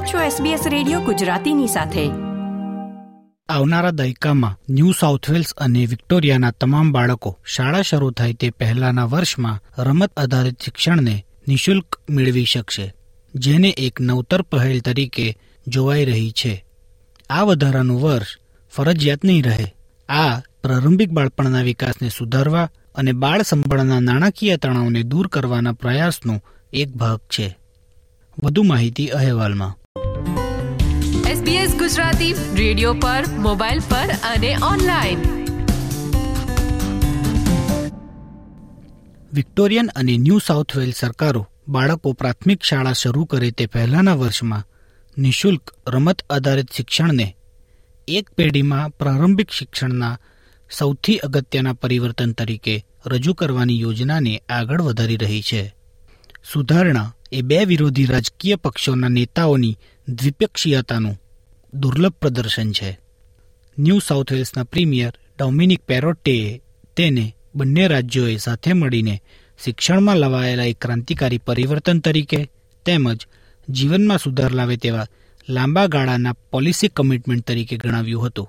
આપ છો SBS radio ગુજરાતીની સાથે. આવનારા દાયકામાં ન્યૂ સાઉથ વેલ્સ અને વિક્ટોરિયાના તમામ બાળકો શાળા શરૂ થાય તે પહેલાના વર્ષમાં રમત આધારિત શિક્ષણને નિશુલ્ક મેળવી શકશે, જેને એક નવતર પહેલ તરીકે જોવાઈ રહી છે. આ વધારાનું વર્ષ ફરજિયાત નહીં રહે. આ પ્રારંભિક બાળપણના વિકાસને સુધારવા અને બાળ સંભાળના નાણાકીય તણાવને દૂર કરવાના પ્રયાસનો એક ભાગ છે. વધુ માહિતી અહેવાલમાં. SBS ગુજરાતી રેડિયો પર, મોબાઈલ પર અને ઓનલાઈન. વિક્ટોરિયન અને ન્યૂ સાઉથ વેલ સરકારો બાળકો પ્રાથમિક શાળા શરૂ કરે તે પહેલાના વર્ષમાં નિઃશુલ્ક રમત આધારિત શિક્ષણને એક પેઢીમાં પ્રારંભિક શિક્ષણના સૌથી અગત્યના પરિવર્તન તરીકે રજૂ કરવાની યોજનાને આગળ વધારી રહી છે. સુધારણા એ બે વિરોધી રાજકીય પક્ષોના નેતાઓની દ્વિપક્ષીયતાનું દુર્લભ પ્રદર્શન છે ન્યૂ સાઉથ વેલ્સના પ્રીમિયર ડોમિનિક પેરોટેએ તેને બંને રાજ્યોએ સાથે મળીને શિક્ષણમાં લવાયેલા એક ક્રાંતિકારી પરિવર્તન તરીકે તેમજ જીવનમાં સુધાર લાવે તેવા લાંબા ગાળાના પોલિસી કમિટમેન્ટ તરીકે ગણાવ્યું હતું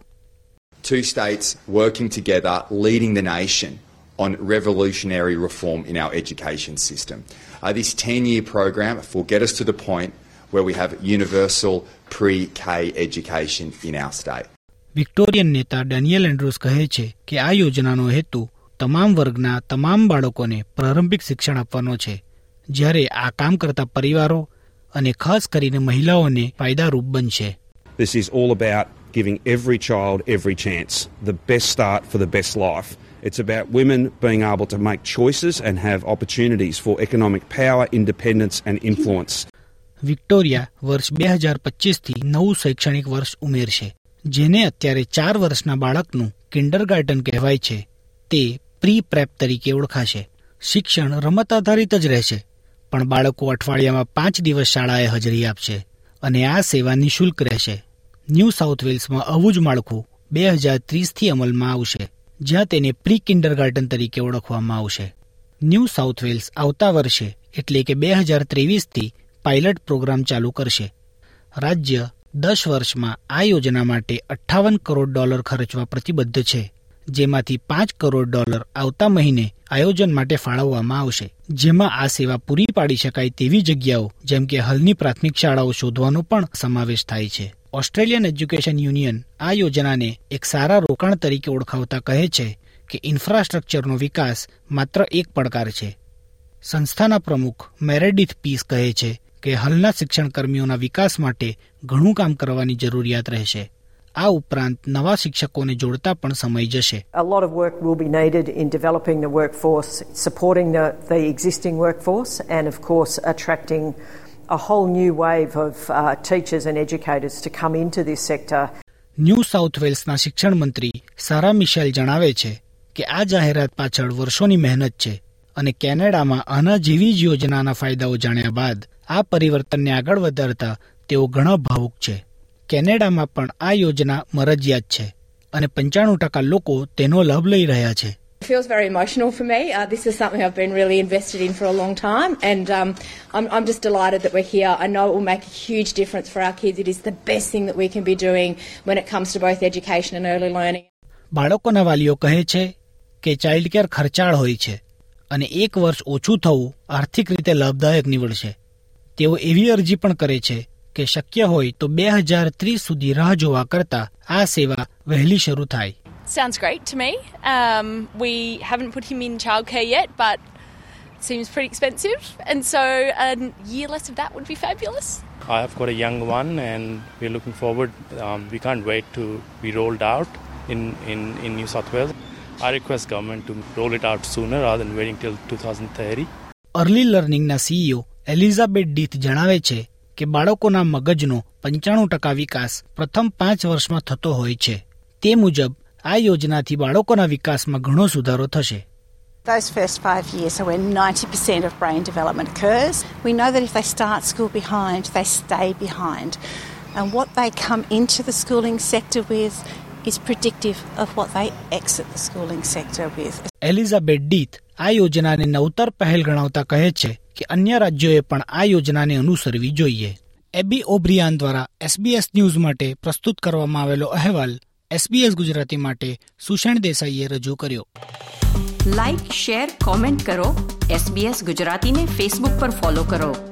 two states working together, leading the nation on revolutionary reform in our education system. Uh, this 10 year program will get us to the point where we have universal pre K education in our state. Victorian નેતા Daniel Andrews કહે છે કે આ યોજનાનો હેતુ તમામ વર્ગના તમામ બાળકોને પ્રારંભિક શિક્ષણ આપવાનો છે જ્યારે આ કામ કરતા પરિવારો અને ખાસ કરીને મહિલાઓને ફાયદારૂપ બનશે This is all about giving every child every chance, the best start for the best life. It's about women being able to make choices and have opportunities for economic power, independence, and influence. Victoria વર્ષ બે હજાર પચીસથી નવું શૈક્ષણિક વર્ષ ઉમેરશે, જેને અત્યારે ચાર વર્ષના બાળકનું કિન્ડર ગાર્ટન કહેવાય છે. તે પ્રી પ્રેપ તરીકે ઓળખાશે. શિક્ષણ રમત આધારિત જ રહેશે, પણ બાળકો અઠવાડિયામાં પાંચ દિવસ શાળાએ હાજરી આપશે અને આ સેવા નિઃશુલ્ક રહેશે. ન્યૂ સાઉથ વેલ્સમાં આવું જ માળખું બે હજાર ત્રીસથી અમલમાં આવશે, જ્યાં તેને પ્રી કિન્ડર ગાર્ટન તરીકે ઓળખવામાં આવશે. ન્યૂ સાઉથ વેલ્સ આવતા વર્ષે, એટલે કે બે હજાર ત્રેવીસથી પાયલટ પ્રોગ્રામ ચાલુ કરશે. રાજ્ય દસ વર્ષમાં આ યોજના માટે અઠ્ઠાવન કરોડ ડોલર ખર્ચવા પ્રતિબદ્ધ છે, જેમાંથી પાંચ કરોડ ડોલર આવતા મહિને આયોજન માટે ફાળવવામાં આવશે. જેમાં આ સેવા પૂરી પાડી શકાય તેવી જગ્યાઓ, જેમ કે હાલની પ્રાથમિક શાળાઓ શોધવાનો પણ સમાવેશ થાય છે. ઓસ્ટ્રેલિયન એજ્યુકેશન યુનિયન આ યોજનાને એક સારા રોકાણ તરીકે ઓળખાવતા કહે છે કે ઇન્ફ્રાસ્ટ્રક્ચરનો વિકાસ માત્ર એક પડકાર છે. સંસ્થાના પ્રમુખ મેરેડિથ પીસ કહે છે કે હાલના શિક્ષણકર્મીઓના વિકાસ માટે ઘણું કામ કરવાની જરૂરિયાત રહેશે આ ઉપરાંત નવા શિક્ષકોને જોડતા પણ સમય જશે A lot of work will be needed in developing the workforce, supporting the, the existing workforce, and of course, attracting a whole new wave of uh, teachers and educators to come into this sector. New South વેલ્સના શિક્ષણ મંત્રી સારા Mitchell જણાવે છે કે આ જાહેરાત પાછળ વર્ષોની મહેનત છે અને કેનેડામાં આના જેવી જ યોજનાના ફાયદાઓ જાણ્યા બાદ આ પરિવર્તનને આગળ વધારતા તેઓ ઘણા ભાવુક છે કેનેડામાં પણ આ યોજના મરજિયાત છે અને પંચાણું ટકા લોકો તેનો લાભ લઈ રહ્યા છે It feels very emotional for me. Uh, this is something I've been really invested in for a long time, and um, I'm, I'm just delighted that we're here. I know it will make a huge difference for our kids. It is the best thing that we can be doing when it comes to both education and early learning. બાળકોના વાલીઓ કહે છે કે child care ખર્ચાળ હોય છે અને એક વર્ષ ઓછું થવું આર્થિક રીતે લાભદાયક નીવડશે તેઓ એવી અરજી પણ કરે છે કે શક્ય હોય તો બે હજાર ત્રીસ સુધી રાહ જોવા કરતા આ સેવા વહેલી શરૂ થાય Sounds great to me. Um, we haven't put him in childcare yet, but it seems pretty expensive, and so a year less of that would be fabulous. I have got a young one, and we're looking forward. Um, we can't wait to be rolled out in, in, in New South Wales. I request government to roll it out sooner rather than waiting till 2030. Early લર્નિંગના CEO Elizabeth Death જણાવે છે કે બાળકોના મગજનો પંચાણું ટકા વિકાસ પ્રથમ પાંચ વર્ષમાં થતો હોય છે તે મુજબ આ યોજનાથી બાળકોના વિકાસમાં ઘણો સુધારો થશે Those first five years are when 90% of brain development occurs. We know that if they start school behind, they stay behind. And what they come into the schooling sector with is predictive of what they exit the schooling sector with. Elizabeth Death આ યોજનાને નવતર પહેલ ગણાવતા કહે છે કે અન્ય રાજ્યોએ પણ આ યોજનાને અનુસરવી જોઈએ. એબી ઓબ્રિયાન દ્વારા એસબીએસ ન્યૂઝ માટે પ્રસ્તુત કરવામાં આવેલો અહેવાલ એસબીએસ ગુજરાતી માટે સુષેણ દેસાઈએ રજૂ કર્યો. લાઇક શેર કોમેન્ટ કરો. એસબીએસ ગુજરાતીને ફેસબુક પર ફોલો કરો.